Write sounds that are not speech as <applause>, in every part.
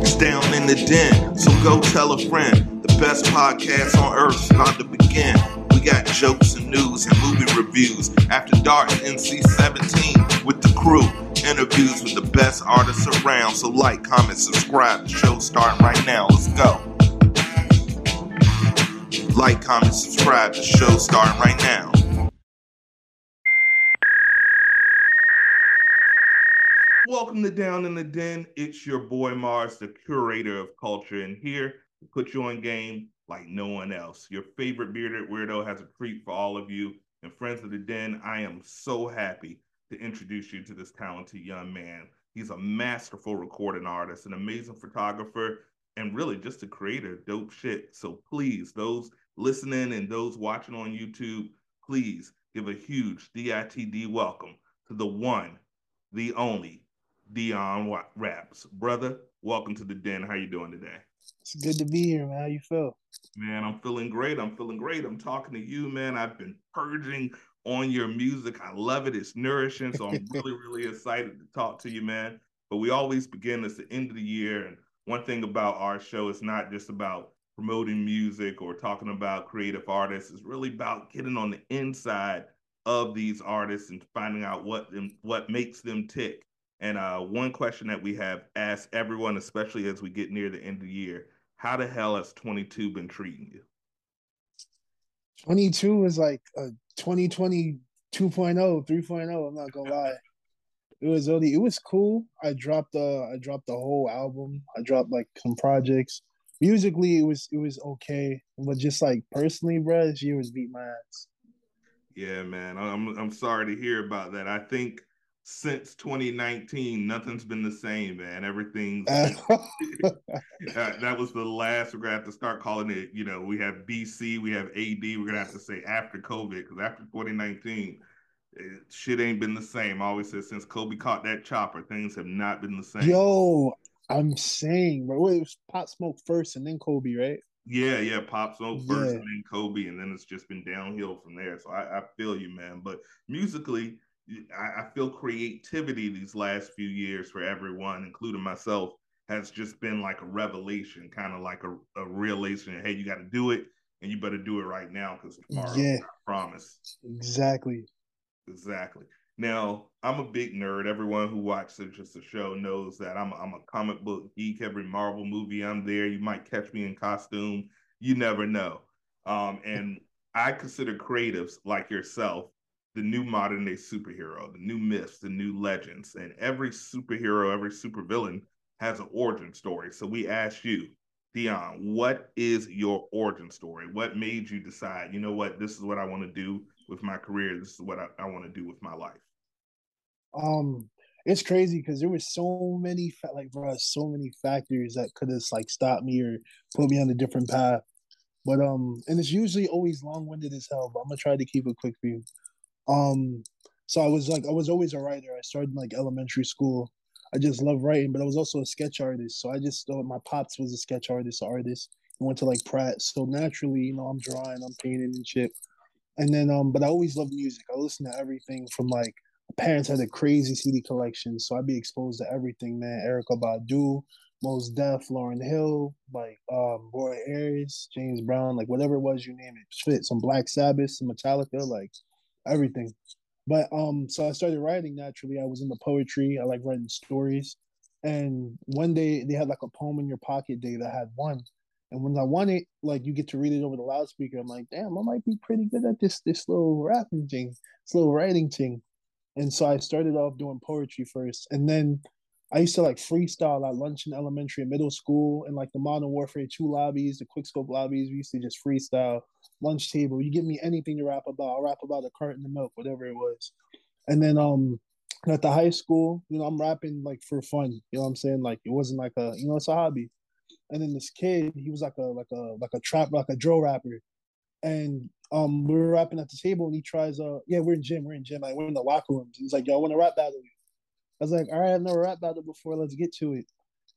It's down in the den, so go tell a friend. The best podcast on earth is about to begin. We got jokes and news and movie reviews. After Dark NC 17 with the crew. Interviews with the best artists around. So like, comment, subscribe. The show's starting right now. Let's go. Like, comment, subscribe. The show's starting right now. Welcome to Down in the Den. It's your boy Mars, the curator of culture, and here to put you on game like no one else. Your favorite bearded weirdo has a treat for all of you. And friends of the Den, I am so happy to introduce you to this talented young man. He's a masterful recording artist, an amazing photographer, and really just a creator, dope shit. So please, those listening and those watching on YouTube, please give a huge DITD welcome to the one, the only Deon Raps. Brother, welcome to the den. How you doing today? It's good to be here, man. How you feel? Man, I'm feeling great. I'm feeling great. I'm talking to you, man. I've been purging on your music. I love it. It's nourishing. So I'm really, <laughs> really excited to talk to you, man. But we always begin at the end of the year. And one thing about our show is not just about promoting music or talking about creative artists. It's really about getting on the inside of these artists and finding out what them what makes them tick. And uh, one question that we have asked everyone, especially as we get near the end of the year, how the hell has 22 been treating you? 22 is like a 2020 2.0, 3.0. I'm not gonna lie. It was really, it was cool. I dropped the, I dropped the whole album. I dropped like some projects. Musically, it was it was okay, but just like personally, bro, this year was beat my ass. Yeah, man. I'm I'm sorry to hear about that. I think since 2019, nothing's been the same, man. Everything's uh, <laughs> uh, that was the last. We're gonna have to start calling it. You know, we have BC, we have AD. We're gonna have to say after COVID because after 2019, it, eh, shit ain't been the same. I always said since Kobe caught that chopper, things have not been the same. Yo, I'm saying, bro, it was Pop Smoke first and then Kobe, right? Yeah, yeah, Pop Smoke first yeah. and then Kobe, and then it's just been downhill from there. So I, I feel you, man. But musically I, I feel creativity these last few years for everyone, including myself, has just been like a revelation, kind of like a, a realization. Hey, you got to do it, and you better do it right now because tomorrow, yeah, I promise. Exactly. Exactly. Now, I'm a big nerd. Everyone who watches just the show knows that I'm a, I'm a comic book geek. Every Marvel movie, I'm there. You might catch me in costume. You never know. Um, and I consider creatives like yourself the new modern day superhero, the new myths, the new legends, and every superhero, every supervillain has an origin story. So we ask you, Deon, what is your origin story? What made you decide, you know what, this is what I want to do with my career. This is what I, I want to do with my life. Um, it's crazy because there was so many like bro, so many factors that could have like stopped me or put me on a different path. But um, and it's usually always long winded as hell. But I'm gonna try to keep it quick for you. Um, so I was like, I was always a writer. I started in like elementary school. I just love writing, but I was also a sketch artist. So I just thought my pops was a sketch artist, artist. I went to like Pratt. So naturally, you know, I'm drawing, I'm painting and shit. And then, um, but I always loved music. I listened to everything from like my parents had a crazy CD collection, so I'd be exposed to everything, man. Erykah Badu, Mos Def, Lauryn Hill, like um, Roy Ayers, James Brown, like whatever it was, you name it. Fit some Black Sabbath, some Metallica, like everything. But um, so I started writing naturally. I was into poetry. I like writing stories. And one day they had like a poem in your pocket day that had one. And when I won it, like you get to read it over the loudspeaker. I'm like, damn, I might be pretty good at this this little rapping thing, this little writing thing. And so I started off doing poetry first. And then I used to like freestyle at lunch in elementary and middle school and like the Modern Warfare 2 lobbies, the Quickscope lobbies. We used to just freestyle lunch table. You give me anything to rap about. I'll rap about a carton of milk, whatever it was. And then um at the high school, you know, I'm rapping like for fun. You know what I'm saying? Like it wasn't like a, you know, it's a hobby. And then this kid, he was like a like a like a trap, like a drill rapper. And um we were rapping at the table and he tries uh yeah, we're in gym, we're in gym, like we're in the locker rooms. He's like, Yo, I want to rap battle you. I was like, all right, I've never rap battle before. Let's get to it.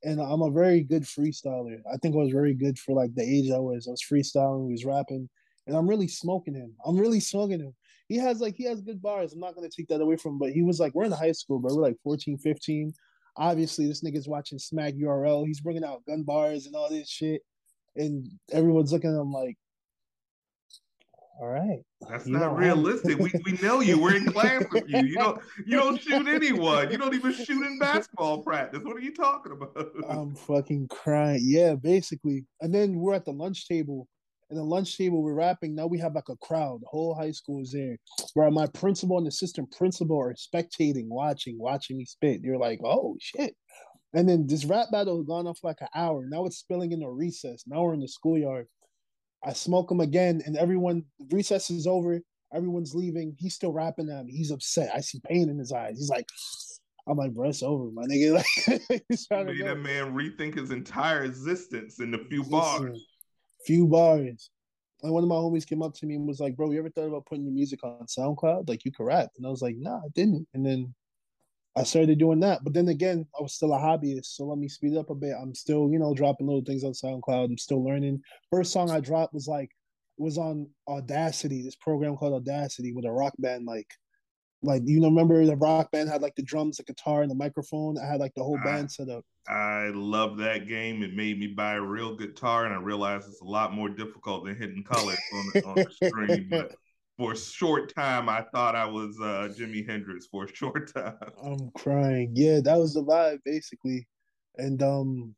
And I'm a very good freestyler. I think I was very good for like the age I was. I was freestyling, he was rapping, and I'm really smoking him. I'm really smoking him. He has like he has good bars. I'm not gonna take that away from him, but he was like, we're in high school, but we're like 14, 15. Obviously, this nigga's watching Smack URL. He's bringing out gun bars and all this shit, and everyone's looking at him like, all right. That's you not realistic. we, we know you. We're in class with you. You don't you don't shoot anyone. You don't even shoot in basketball practice. What are you talking about? I'm fucking crying. Yeah, basically. And then we're at the lunch table. And the lunch table we're rapping. Now we have like a crowd. The whole high school is there. Where my principal and assistant principal are spectating, watching, watching me spit. You're like, oh shit. And then this rap battle has gone on for like an hour. Now it's spilling into recess. Now we're in the schoolyard. I smoke him again, and everyone recess is over. Everyone's leaving. He's still rapping at me. He's upset. I see pain in his eyes. He's like, I'm like, bro, it's over, my nigga. <laughs> Like, he's trying made to that man rethink his entire existence in a few Listen, bars. Few bars. And one of my homies came up to me and was like, bro, you ever thought about putting your music on SoundCloud? Like you could rap. And I was like, nah, I didn't. And then I started doing that. But then again, I was still a hobbyist. So let me speed up a bit. I'm still, you know, dropping little things on SoundCloud. I'm still learning. First song I dropped was like was on Audacity, this program called Audacity with a rock band like like you know remember the rock band had like the drums, the guitar, and the microphone. I had like the whole band set up. I love that game. It made me buy a real guitar, and I realized it's a lot more difficult than hitting colors on the, on the screen. But for a short time, I thought I was uh, Jimi Hendrix for a short time. <laughs> I'm crying. Yeah, that was the vibe basically, and um,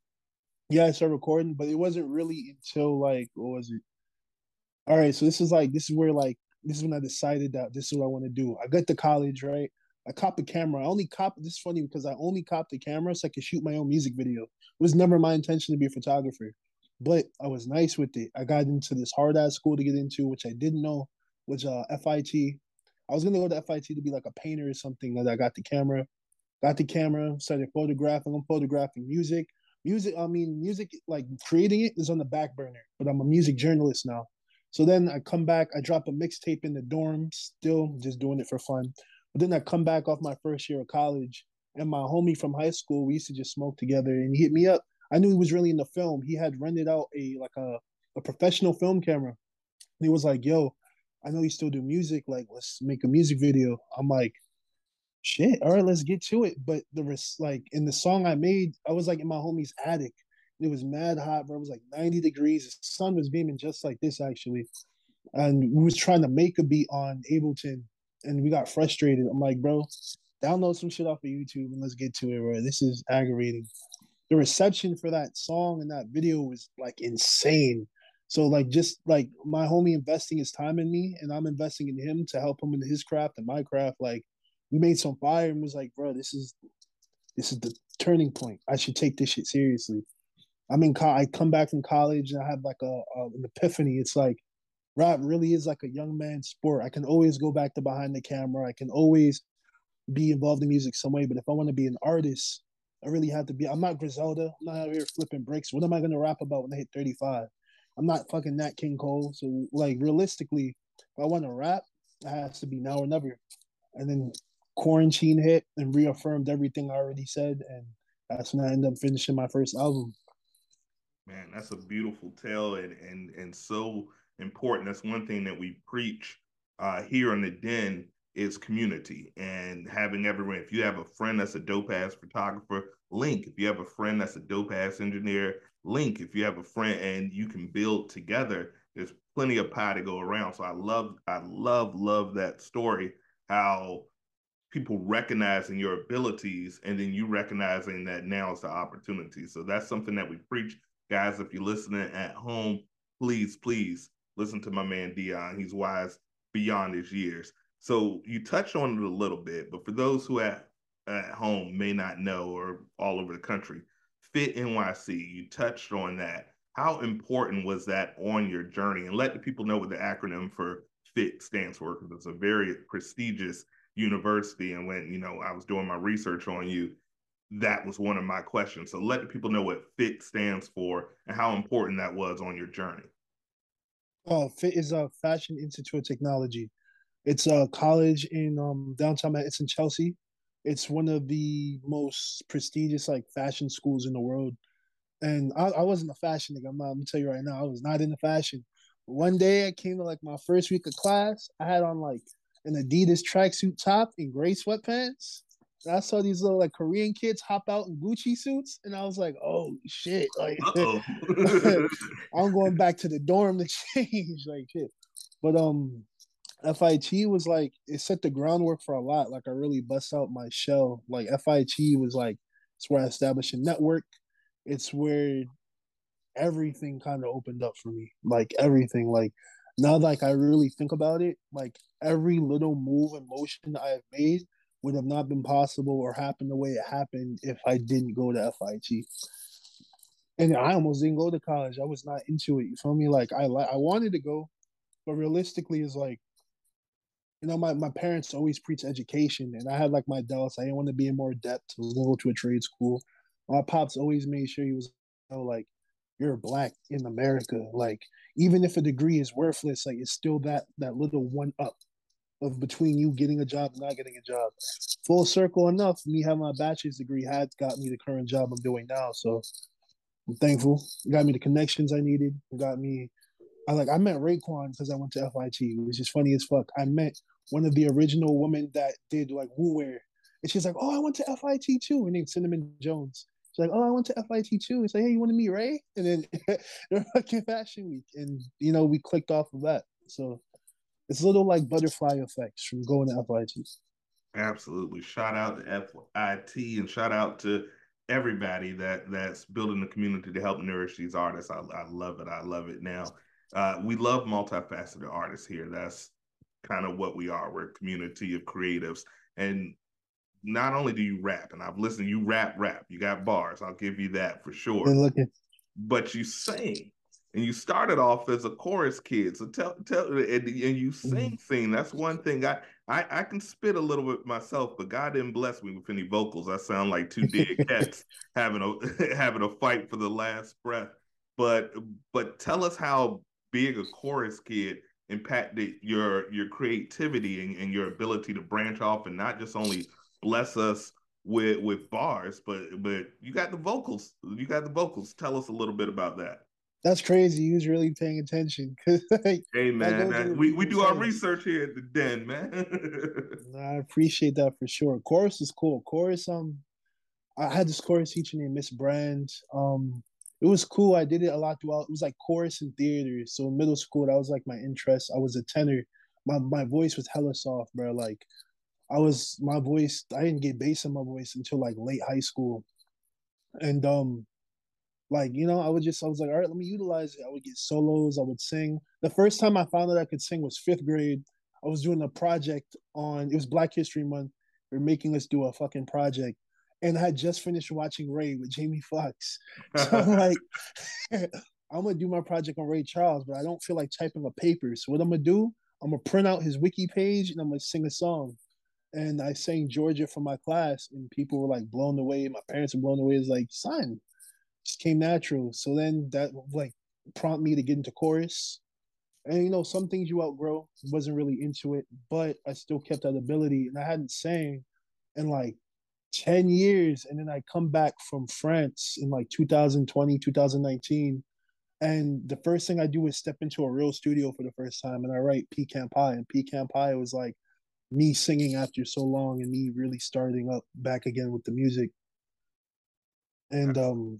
yeah, I started recording, but it wasn't really until like what was it? All right, so this is like this is where like this is when I decided that this is what I want to do. I got to college, right? I copped a camera. I only copped this is funny because I only copped the camera so I could shoot my own music video. It was never my intention to be a photographer. But I was nice with it. I got into this hard ass school to get into, which I didn't know was uh, FIT. I was gonna go to FIT to be like a painter or something. That I got the camera, got the camera, started photographing. I'm photographing music. Music, I mean, music like creating it is on the back burner, but I'm a music journalist now. So then I come back, I drop a mixtape in the dorm, still just doing it for fun. But then I come back off my first year of college, and my homie from high school, we used to just smoke together, and he hit me up. I knew he was really in the film. He had rented out a like a, a professional film camera. And he was like, "Yo, I know you still do music. Like, let's make a music video. I'm like, shit. All right, let's get to it. But the res- like in the song I made, I was like in my homie's attic. It was mad hot, bro. It was like 90 degrees. The sun was beaming just like this, actually. And we was trying to make a beat on Ableton, and we got frustrated. I'm like, bro, download some shit off of YouTube and let's get to it, bro. This is aggravating. The reception for that song and that video was like insane. So like just like my homie investing his time in me and I'm investing in him to help him in his craft and my craft, like we made some fire and was like, bro, this is this is the turning point. I should take this shit seriously. I'm in co- I come back from college and I have like a, a an epiphany. It's like rap really is like a young man's sport. I can always go back to behind the camera. I can always be involved in music some way. But if I want to be an artist, I really have to be. I'm not Griselda. I'm not out here flipping bricks. What am I gonna rap about when I hit 35? I'm not fucking Nat King Cole. So like realistically, if I want to rap, it has to be now or never. And then quarantine hit and reaffirmed everything I already said, and that's when I ended up finishing my first album. Man, that's a beautiful tale and and and so important. That's one thing that we preach uh, here in the den is community and having everyone. If you have a friend that's a dope ass photographer, link. If you have a friend that's a dope ass engineer, link. If you have a friend and you can build together, there's plenty of pie to go around. So I love, I love, love that story. How people recognizing your abilities and then you recognizing that now is the opportunity. So that's something that we preach, guys. If you're listening at home, please, please listen to my man Deon. He's wise beyond his years. So you touched on it a little bit, but for those who at at home may not know or all over the country, Fit NYC, you touched on that. How important was that on your journey? And let the people know what the acronym for FIT stands for, because it's a very prestigious university. And when you know I was doing my research on you, that was one of my questions. So let the people know what FIT stands for and how important that was on your journey. Oh, FIT is a Fashion Institute of Technology. It's a college in um, downtown. It's in Chelsea. It's one of the most prestigious like fashion schools in the world. And I, I wasn't a fashion nigga. I'm, not, I'm gonna tell you right now, I was not into fashion. One day I came to like my first week of class. I had on like an Adidas tracksuit top and gray sweatpants. And I saw these little like Korean kids hop out in Gucci suits, and I was like, "Oh shit!" <laughs> Like, <laughs> I'm going back to the dorm to <laughs> change, like shit. But um, FIT was like it set the groundwork for a lot. Like I really bust out my shell. Like FIT was like it's where I established a network. It's where everything kind of opened up for me. Like everything. Like now, like I really think about it, like every little move and motion I have made would have not been possible or happened the way it happened if I didn't go to FIT. And I almost didn't go to college. I was not into it. You feel me? Like I like I wanted to go, but realistically, it's like you know, my, my parents always preach education, and I had like my doubts. I didn't want to be in more debt to go to a trade school. My pops always made sure he was you know, like, you're black in America. Like, even if a degree is worthless, like it's still that that little one up of between you getting a job and not getting a job. Full circle enough, me having my bachelor's degree had got me the current job I'm doing now. So I'm thankful. It got me the connections I needed. It got me I like I met Raekwon because I went to FIT. It was just funny as fuck. I met one of the original women that did like Wu Wear. And she's like, Oh, I went to FIT too. Her name's Cinnamon Jones. She's like, Oh, I went to FIT too. It's like, Hey, you want to meet Ray? <laughs> And then <laughs> they're fucking fashion week. And you know, we clicked off of that. So it's a little like butterfly effects from going to FIT. Absolutely. Shout out to FIT and shout out to everybody that that's building the community to help nourish these artists. I, I love it. I love it. Now, uh, we love multifaceted artists here. That's kind of what we are. We're a community of creatives. And not only do you rap, and I've listened, you rap, rap. You got bars. I'll give you that for sure. But you sing. And you started off as a chorus kid. So tell tell and, and you sing mm-hmm. sing. That's one thing. I, I I can spit a little bit myself, but God didn't bless me with any vocals. I sound like two dead <laughs> cats having a <laughs> having a fight for the last breath. But but tell us how being a chorus kid impacted your your creativity and, and your ability to branch off and not just only bless us with with bars, but but you got the vocals. You got the vocals. Tell us a little bit about that. That's crazy. He was really paying attention. <laughs> like, hey man, we, we do our research here at the den, man. <laughs> I appreciate that for sure. Chorus is cool. Chorus, um, I had this chorus teacher named Miss Brand. Um, it was cool. I did it a lot throughout. It was like chorus and theater. So middle school, that was like my interest. I was a tenor. My my voice was hella soft, bro. Like I was my voice. I didn't get bass in my voice until like late high school, and um, like you know, I would just I was like, all right, let me utilize it. I would get solos. I would sing. The first time I found that I could sing was fifth grade. I was doing a project on. It was Black History Month. They're making us do a fucking project and I just finished watching Ray with Jamie Foxx. <laughs> So I'm like, <laughs> I'm gonna do my project on Ray Charles, but I don't feel like typing a paper. So what I'm gonna do, I'm gonna print out his wiki page and I'm gonna sing a song. And I sang Georgia for my class, and people were like blown away. My parents were blown away. It's like, son, just came natural. So then that like prompt me to get into chorus. And you know, some things you outgrow. Wasn't really into it, but I still kept that ability. And I hadn't sang in like 10 years and then I come back from France in like 2020, 2019. And the first thing I do is step into a real studio for the first time and I write Pecan Pie. And Pecan Pie was like me singing after so long and me really starting up back again with the music. And um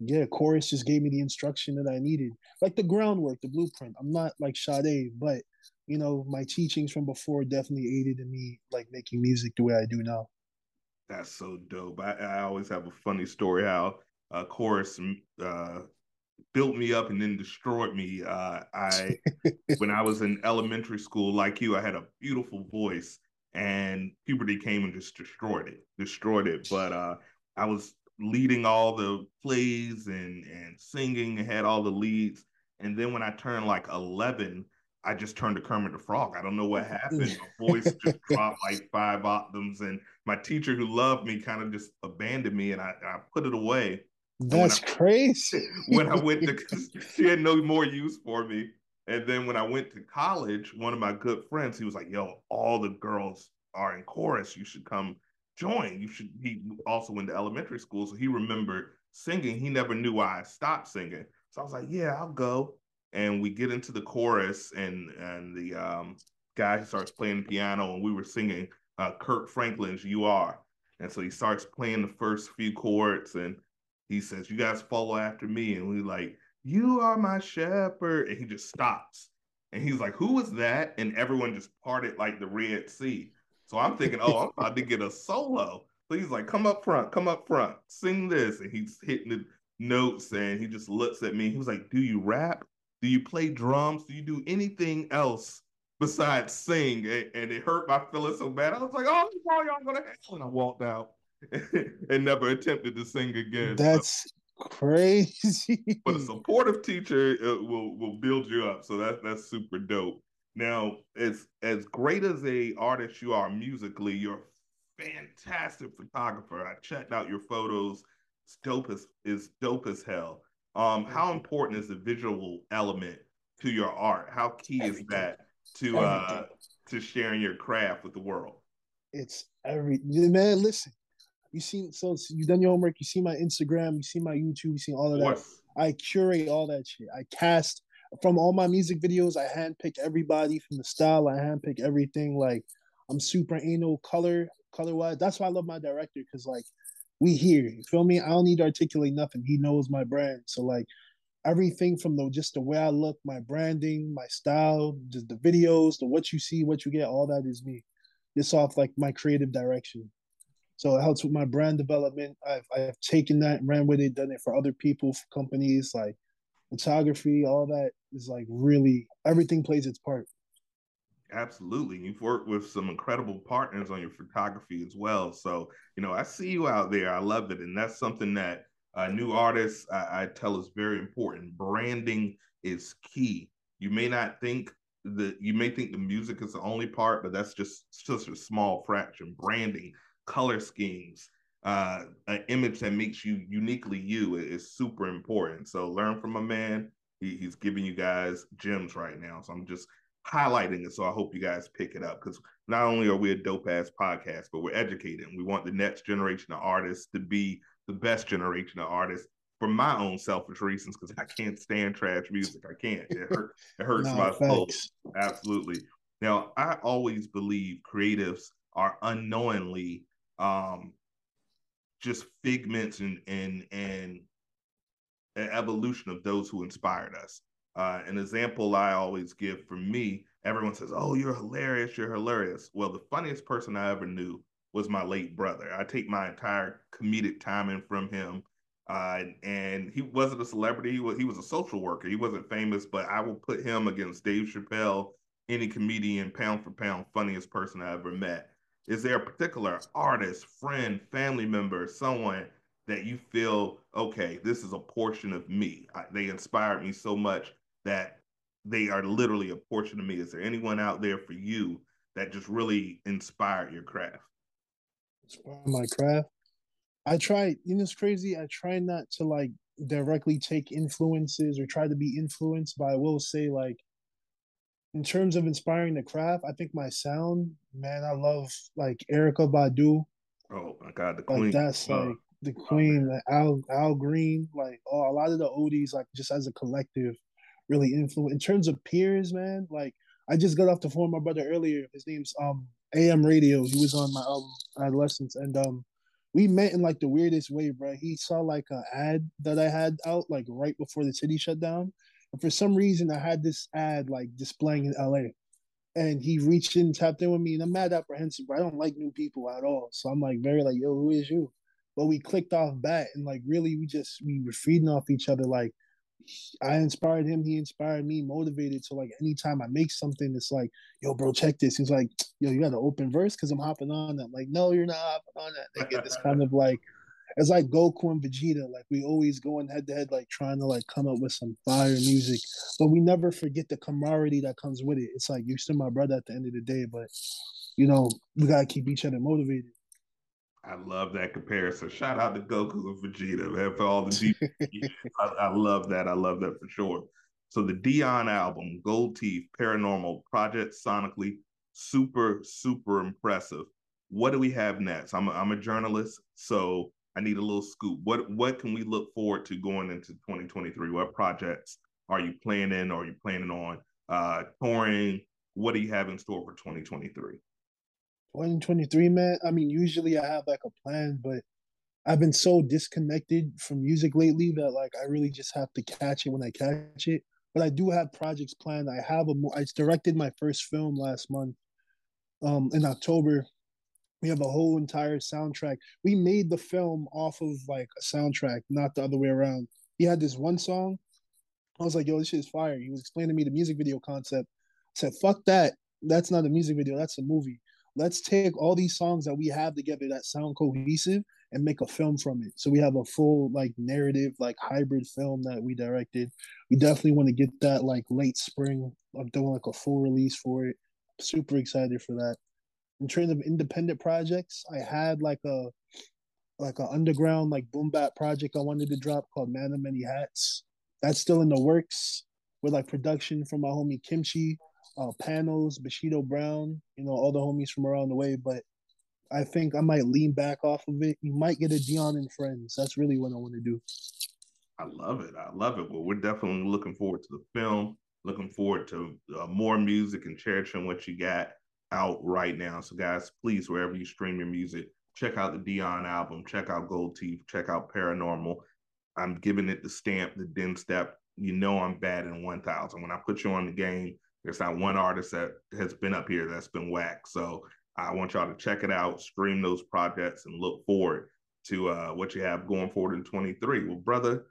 yeah, chorus just gave me the instruction that I needed. Like the groundwork, the blueprint. I'm not like Sade, but you know, my teachings from before definitely aided in me like making music the way I do now. That's so dope. I, I always have a funny story how a chorus uh, built me up and then destroyed me. Uh, I <laughs> when I was in elementary school, like you, I had a beautiful voice, and puberty came and just destroyed it, destroyed it. But uh, I was leading all the plays and and singing, and had all the leads. And then when I turned like eleven, I just turned to Kermit the Frog. I don't know what happened. My <laughs> voice just dropped like five octaves, and my teacher, who loved me, kind of just abandoned me, and I, I put it away. That's I, crazy. <laughs> when I went to, she had no more use for me. And then when I went to college, one of my good friends, he was like, "Yo, all the girls are in chorus. You should come join. You should." He also went to elementary school, so he remembered singing. He never knew why I stopped singing. So I was like, "Yeah, I'll go." And we get into the chorus and and the um, guy starts playing piano and we were singing uh, Kirk Franklin's "You Are," And so he starts playing the first few chords and he says, You guys follow after me. And we like, You are my shepherd. And he just stops. And he's like, Who is that? And everyone just parted like the Red Sea. So I'm thinking, Oh, I'm <laughs> about to get a solo. So he's like, Come up front, come up front, sing this. And he's hitting the notes and he just looks at me. He was like, Do you rap? Do you play drums? Do you do anything else besides sing? And, it hurt my feelings so bad. I was like, oh, y'all going to hell. And I walked out <laughs> and never attempted to sing again. That's so. crazy. But a supportive teacher uh, will will build you up. So that that's super dope. Now, as as great as a artist you are musically, you're a fantastic photographer. I checked out your photos. It's dope as is dope as hell. Um, how important is the visual element to your art? How key Everything. is that to uh to sharing your craft with the world? It's every man. Listen, you see, so you done your homework. You see my Instagram. You see my YouTube. You see all of, of that. I curate all that shit. I cast from all my music videos. I handpick everybody from the style. I handpick everything. Like I'm super anal color color wise. That's why I love my director because like we here. You feel me? I don't need to articulate nothing. He knows my brand. So like everything from the just the way I look, my branding, my style, just the videos, the what you see, what you get, all that is me. It's off like my creative direction. So it helps with my brand development. I've I've taken that, ran with it, done it for other people, for companies like photography, all that is like really everything plays its part. Absolutely. You've worked with some incredible partners on your photography as well. So, you know, I see you out there. I love it. And that's something that uh, new artists I, I tell is very important. Branding is key. You may not think that you may think the music is the only part, but that's just just a small fraction. Branding, color schemes, uh, an image that makes you uniquely you is super important. So learn from a man. He, he's giving you guys gems right now. So I'm just highlighting it. So I hope you guys pick it up because not only are we a dope ass podcast, but we're educating. We want the next generation of artists to be the best generation of artists for my own selfish reasons because I can't stand trash music. I can't. It, hurt, it hurts no, my soul. Absolutely. Now, I always believe creatives are unknowingly um, just figments and and and an evolution of those who inspired us. Uh, an example I always give for me, everyone says, Oh, you're hilarious, you're hilarious. Well, the funniest person I ever knew was my late brother. I take my entire comedic timing from him. Uh, and he wasn't a celebrity, he was, he was a social worker. He wasn't famous, but I will put him against Dave Chappelle, any comedian, pound for pound, funniest person I ever met. Is there a particular artist, friend, family member, someone that you feel, okay, this is a portion of me? I, they inspired me so much that they are literally a portion of me. Is there anyone out there for you that just really inspired your craft? Inspire my craft. I try, you know, it's crazy. I try not to like directly take influences or try to be influenced, but I will say, like, in terms of inspiring the craft, I think my sound, man, I love like Erykah Badu. Oh my god, the queen. Like that's oh. like the oh, queen, oh, like Al Al Green, like oh, a lot of the oldies, like just as a collective, really influence. In terms of peers, man, like I just got off the phone with my brother earlier. His name's um AM Radio. He was on my album Adolescence, and um we met in like the weirdest way, bro. He saw like an ad that I had out like right before the city shut down, and for some reason I had this ad like displaying in LA. And he reached in, tapped in with me, and I'm mad apprehensive, but I don't like new people at all. So I'm like very like, yo, who is you? But we clicked off bat and like really we just we were feeding off each other like I inspired him, he inspired me, motivated. So like anytime I make something, it's like, yo, bro, check this. He's like, yo, you got an open verse because I'm hopping on that. like, no, you're not hopping on that. They get this <laughs> kind of like it's like Goku and Vegeta. Like we always going head to head, like trying to like come up with some fire music, but we never forget the camaraderie that comes with it. It's like you're still my brother at the end of the day, but you know we gotta keep each other motivated. I love that comparison. Shout out to Goku and Vegeta, man, for all the deep. <laughs> I, I, love that. I love that for sure. So the Deon album, Gold Teeth, Paranormal, Project Sonically, super, super impressive. What do we have next? I'm a, I'm a journalist, so I need a little scoop. What what can we look forward to going into 2023? What projects are you planning or are you planning on uh touring? What do you have in store for 2023? 2023, man. I mean, usually I have like a plan, but I've been so disconnected from music lately that like I really just have to catch it when I catch it. But I do have projects planned. I have a. I directed my first film last month, um, in October. We have a whole entire soundtrack. We made the film off of like a soundtrack, not the other way around. He had this one song. I was like, "Yo, this shit is fire." He was explaining to me the music video concept. I said, "Fuck that. That's not a music video. That's a movie." Let's take all these songs that we have together that sound cohesive and make a film from it. So we have a full like narrative, like hybrid film that we directed. We definitely want to get that like late spring. I'm doing like a full release for it. Super excited for that. In terms of independent projects, I had like a like an underground like boom bap project I wanted to drop called Man of Many Hats. That's still in the works with like production from my homie Kimchi uh, panels, Bushido Brown, you know, all the homies from around the way. But I think I might lean back off of it. You might get a Deon and Friends. That's really what I want to do. I love it. I love it. Well, we're definitely looking forward to the film. Looking forward to uh, more music and cherishing what you got out right now. So, guys, please, wherever you stream your music, check out the Deon album. Check out Gold Teeth. Check out Paranormal. I'm giving it the stamp, the Den Step. You know I'm bad in 1,000. When I put you on the game, there's not one artist that has been up here that's been whacked. So I want y'all to check it out, stream those projects, and look forward to uh, what you have going forward in 23. Well, brother,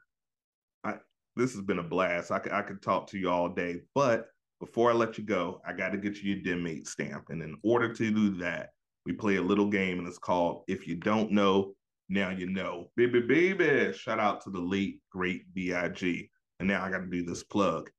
I, this has been a blast. I could, I could talk to you all day, but before I let you go, I got to get you your den mate stamp. And in order to do that, we play a little game, and it's called If You Don't Know, Now You Know. Baby, baby. Shout out to the late, great B.I.G. And now I got to do this plug.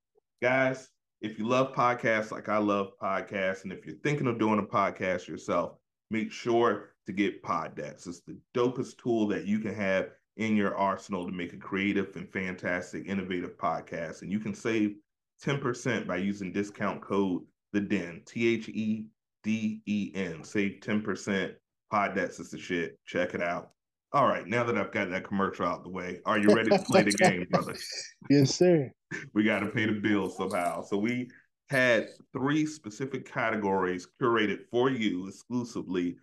Guys, if you love podcasts like I love podcasts, and if you're thinking of doing a podcast yourself, make sure to get Poddecks. It's the dopest tool that you can have in your arsenal to make a creative and fantastic, innovative podcast. And you can save 10% by using discount code the den, T H E D E N. Save 10%. Poddecks is the shit. Check it out. All right, now that I've got that commercial out the way, are you ready to play the <laughs> game, brother? Yes, sir. <laughs> we got to pay the bills somehow. So we had three specific categories curated for you exclusively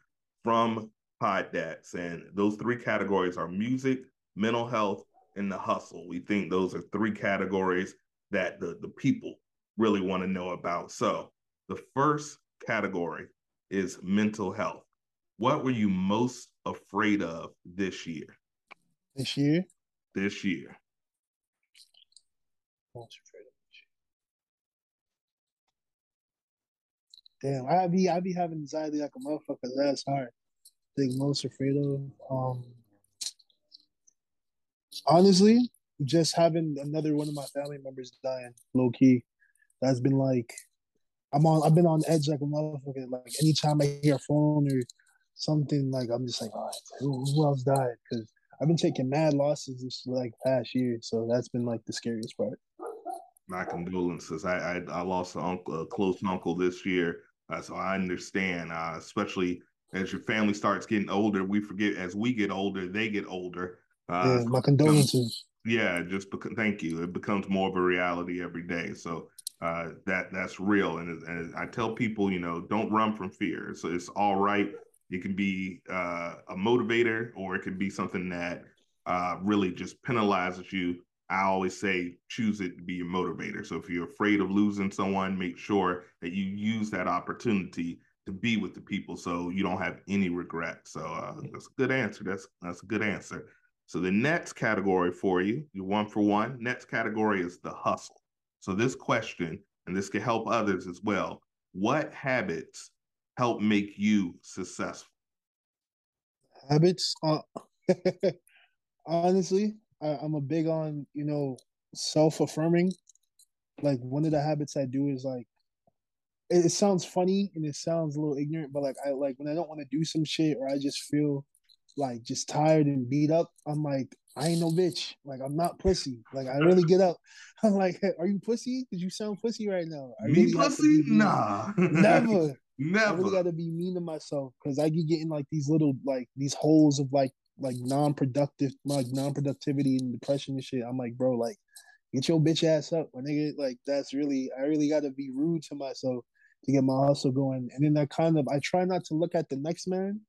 from Poddecks. And those three categories are music, mental health, and the hustle. We think those are three categories that the, the people really want to know about. So the first category is mental health. What were you most afraid of this year? This year? This year. Of Damn, I be I be having anxiety like a motherfucker. That's hard. Think most afraid of. Um, honestly, just having another one of my family members dying, low key. That's been like, I'm on. I've been on edge like a motherfucker. Like anytime I hear a phone or something like I'm just like, who, who else died? Because I've been taking mad losses this like past year, so that's been like the scariest part. My condolences. I I, I lost an uncle, a close uncle this year, uh, so I understand. Uh, especially as your family starts getting older, we forget as we get older, they get older. Uh, yeah, my condolences. yeah, just because. Thank you. It becomes more of a reality every day. So uh, that that's real. And, and I tell people, you know, don't run from fear. So it's all right it can be uh, a motivator, or it can be something that uh, really just penalizes you. I always say choose it to be your motivator. So if you're afraid of losing someone, make sure that you use that opportunity to be with the people so you don't have any regret. So uh, that's a good answer. That's that's a good answer. So the next category for you, you one for one. Next category is the hustle. So this question, and this can help others as well. What habits help make you successful? Habits, uh, <laughs> honestly, I, I'm a big on you know self affirming. Like one of the habits I do is like it, it sounds funny and it sounds a little ignorant, but like I like when I don't want to do some shit or I just feel like just tired and beat up, I'm like, I ain't no bitch. Like I'm not pussy. Like I really get up. <laughs> I'm like, hey, are you pussy? Cause you sound pussy right now. I Me really pussy? Nah. Never. <laughs> Never. I really gotta be mean to myself because I get getting like these little like these holes of like like non-productive like non-productivity and depression and shit. I'm like, bro, like get your bitch ass up, my nigga. Like that's really I really gotta be rude to myself to get my hustle going. And then I kind of I try not to look at the next man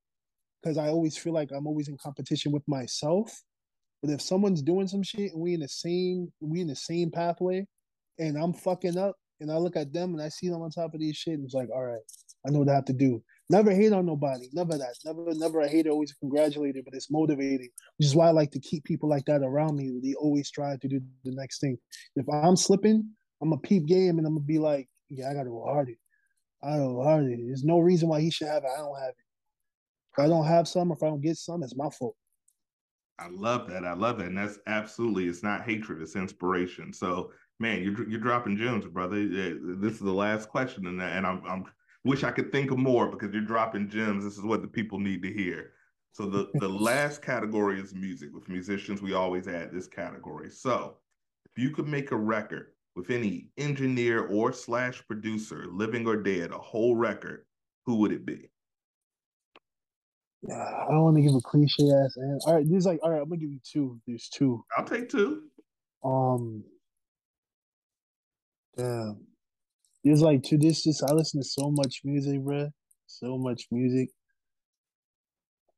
because I always feel like I'm always in competition with myself. But if someone's doing some shit and we in the same we in the same pathway and I'm fucking up and I look at them and I see them on top of these shit and it's like, all right, I know what I have to do. Never hate on nobody. Never that. Never, never a hater, always a congratulator, but it's motivating. Which is why I like to keep people like that around me. They always try to do the next thing. If I'm slipping, I'm a peep game and I'm gonna be like, yeah, I gotta go harder. I go harder. There's no reason why he should have it. I don't have it. If I don't have some, if I don't get some, it's my fault. I love that. I love that. And that's absolutely, it's not hatred, it's inspiration. So, man, you're, you're dropping gems, brother. This is the last question. And, and I'm, I'm wish I could think of more because you're dropping gems. This is what the people need to hear. So the the <laughs> last category is music. With musicians, we always add this category. So if you could make a record with any engineer or slash producer, living or dead, a whole record, who would it be? I don't want to give a cliche ass answer. All right, there's like all right, I'm gonna give you two. There's two. I'll take two. Um damn. There's like to this just I listen to so much music, bro. So much music.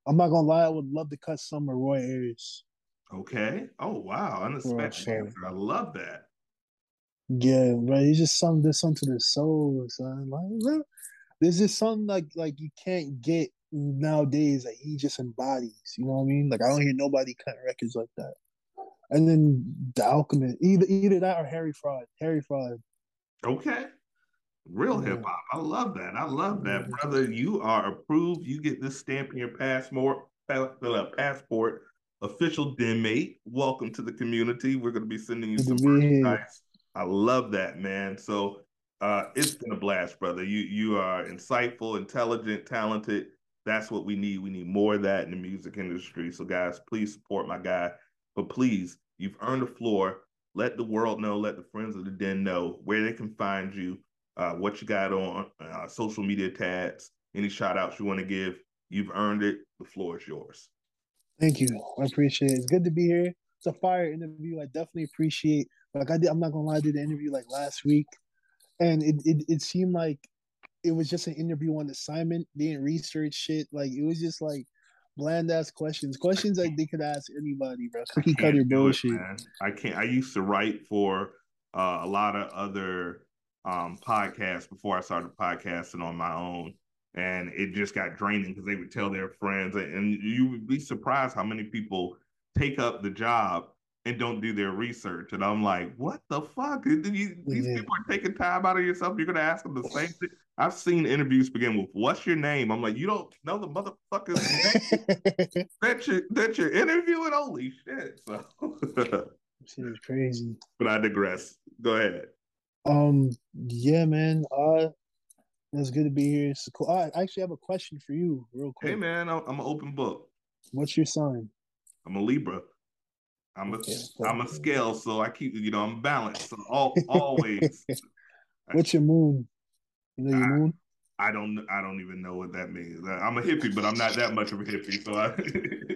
I'm not gonna lie, I would love to cut some of Roy Ayers. Okay. Oh wow, unexpected answer. I love that. Yeah, bro. He's just something there's something to the soul, son. Like, there's just something like like you can't get nowadays that he just embodies. You know what I mean? Like I don't hear nobody cutting records like that. And then the Alchemist, either either that or Harry Fraud. Harry Fraud. Okay. Real mm-hmm. hip hop. I love that. I love that, mm-hmm. brother. You are approved. You get this stamp in your passport. Uh, passport. Official den mate. Welcome to the community. We're going to be sending you some merchandise. I love that, man. So uh, it's been a blast, brother. You you are insightful, intelligent, talented. That's what we need. We need more of that in the music industry. So, guys, please support my guy. But please, you've earned the floor. Let the world know. Let the friends of the den know where they can find you uh, what you got on uh, social media tags, any shout outs you want to give. You've earned it. The floor is yours. Thank you. I appreciate it. It's good to be here. It's a fire interview. I definitely appreciate. Like I did, I'm not gonna lie. I did the interview like last week, and it it, it seemed like it was just an interview on assignment. They didn't research shit. Like it was just like bland ass questions, questions like they could ask anybody, bro. Cookie cutter bullshit. It, I can't. I used to write for uh, a lot of other um, podcast before I started podcasting on my own. And it just got draining because they would tell their friends, and you would be surprised how many people take up the job and don't do their research. And I'm like, what the fuck? These yeah. people are taking time out of yourself. You're gonna ask them the same thing. I've seen interviews begin with "What's your name?" I'm like, you don't know the motherfuckers <laughs> that you that you're interviewing. Holy shit! So, shit is crazy. <laughs> But I digress. Go ahead. Um, yeah, man. Uh, it's good to be here. It's cool. I actually have a question for you, real quick. Hey, man, I'm an open book. What's your sign? I'm a Libra. I'm a okay. I'm a scale, so I keep you know I'm balanced. So all, <laughs> always. <laughs> What's your moon? You know your I, moon? I don't I don't even know what that means. I'm a hippie, but I'm not that much of a hippie. So I, <laughs>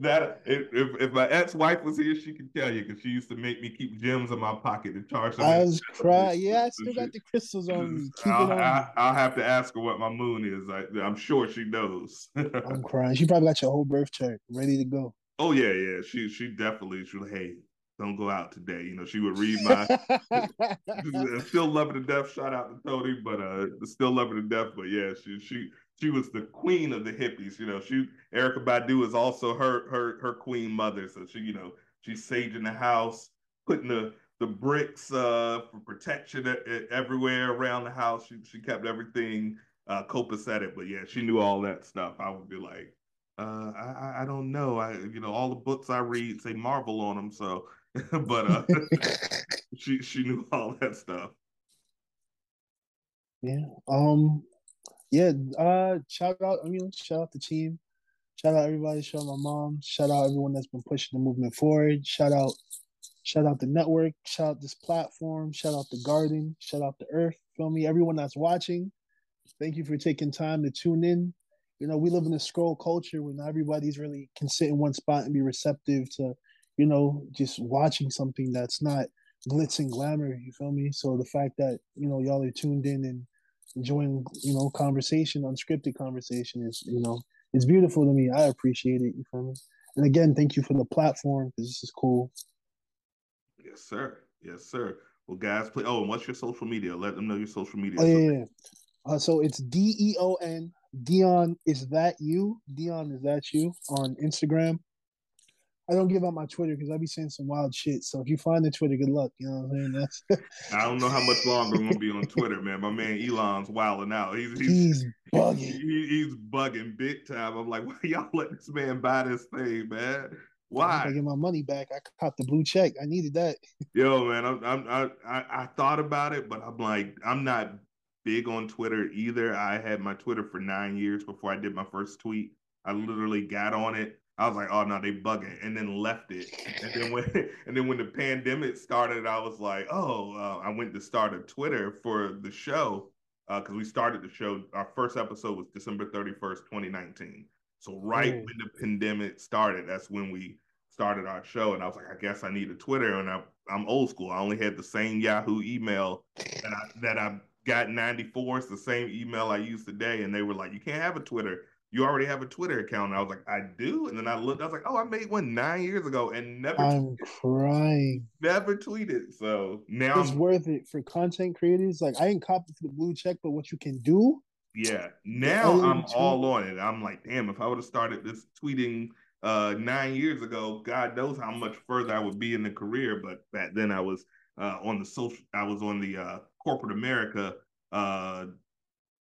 that if, if my ex wife was here, she could tell you because she used to make me keep gems in my pocket to charge. them. I was crying. Yeah, I still got the crystals on me. I'll. I, will have to ask her what my moon is. I, am sure she knows. <laughs> I'm crying. She probably got your whole birth chart ready to go. Oh yeah, yeah. She she definitely. She like, hey, don't go out today. You know, she would read my <laughs> <laughs> still love her to death. Shout out to Tony, but uh still love her to death. But yeah, she she she was the queen of the hippies. You know, she Erykah Badu is also her her her queen mother. So she, you know, she's saging the house, putting the the bricks uh for protection everywhere around the house. She she kept everything uh copacetic. But yeah, she knew all that stuff. I would be like, uh, I, I don't know. I, you know, all the books I read say Marvel on them, so <laughs> but uh, <laughs> she she knew all that stuff. Yeah. Um. Yeah. Uh. Shout out. I mean, shout out the team. Shout out everybody. Shout out my mom. Shout out everyone that's been pushing the movement forward. Shout out. Shout out the network. Shout out this platform. Shout out the garden. Shout out the earth. Feel me? Everyone that's watching. Thank you for taking time to tune in. You know, we live in a scroll culture where not everybody's really can sit in one spot and be receptive to you know, just watching something that's not glitz and glamour. You feel me? So the fact that you know y'all are tuned in and enjoying, you know, conversation, unscripted conversation is, you know, it's beautiful to me. I appreciate it. You feel me? And again, thank you for the platform because this is cool. Yes, sir. Yes, sir. Well, guys, play. Oh, and what's your social media? Let them know your social media. Oh yeah, yeah. Uh, so it's D E O N Deon. Is that you? Deon, is that you on Instagram? I don't give out my Twitter because I be saying some wild shit. So if you find the Twitter, good luck. You know what I'm saying? <laughs> I don't know how much longer I'm gonna be on Twitter, man. My man Elon's wilding out. He's he's, he's <laughs> bugging. He, he's bugging big time. I'm like, <laughs> why y'all let this man buy this thing, man? Why? I get my money back. I caught the blue check. I needed that. Yo, man, I'm, I'm I I thought about it, but I'm like, I'm not big on Twitter either. I had my Twitter for nine years before I did my first tweet. I literally got on it I was like, oh no, they bugging, and then left it. And then when <laughs> and then when the pandemic started, I was like, oh, uh, I went to start a Twitter for the show because uh, we started the show. Our first episode was December thirty first, twenty nineteen. So right when the pandemic started, that's when we started our show. And I was like, I guess I need a Twitter. And I, I'm old school. I only had the same Yahoo email that I that I got 94. It's the same email I use today. And they were like, you can't have a Twitter you already have a Twitter account. And I was like, I do. And then I looked, I was like, oh, I made one nine years ago and never I'm tweeted. crying. Never tweeted. So now it's I'm, worth it for content creators. Like I ain't copied for the blue check, but what you can do. Yeah. Now I'm all on it. I'm like, damn, if I would have started this tweeting uh nine years ago, God knows how much further I would be in the career. But back then I was uh on the social I was on the uh corporate America uh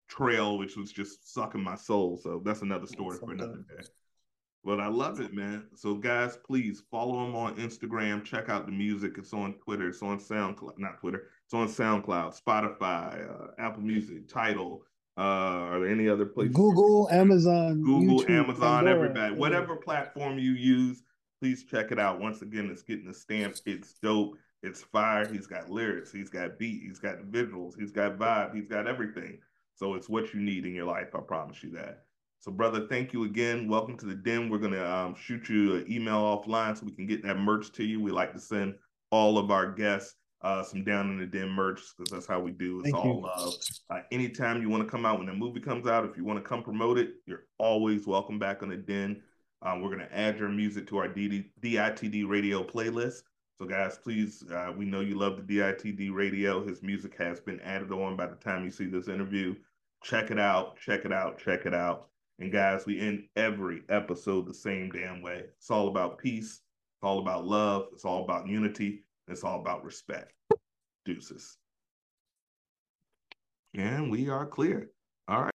trail, which was just sucking my soul. So that's another story for another day. But I love it, man. So guys, please follow him on Instagram. Check out the music. It's on Twitter. It's on SoundCloud. Not Twitter. It's on SoundCloud, Spotify, uh, Apple Music, Tidal. Uh, are there any other places? Google, Amazon, Google, YouTube, Amazon, Pandora. everybody, whatever platform you use, please check it out. Once again, it's getting a stamp. It's dope. It's fire. He's got lyrics. He's got beat. He's got visuals. He's got vibe. He's got everything. So it's what you need in your life. I promise you that. So, brother, thank you again. Welcome to the den. We're gonna um, shoot you an email offline so we can get that merch to you. We like to send all of our guests uh, some down in the den merch because that's how we do. It's thank all you. love. Uh, anytime you want to come out when the movie comes out, if you want to come promote it, you're always welcome back on the den. Um, we're gonna add your music to our DD, DITD radio playlist. So, guys, please, uh, we know you love the DITD radio. His music has been added on by the time you see this interview. Check it out, check it out, check it out. And guys, we end every episode the same damn way. It's all about peace, it's all about love, it's all about unity, it's all about respect. Deuces. And we are clear. All right.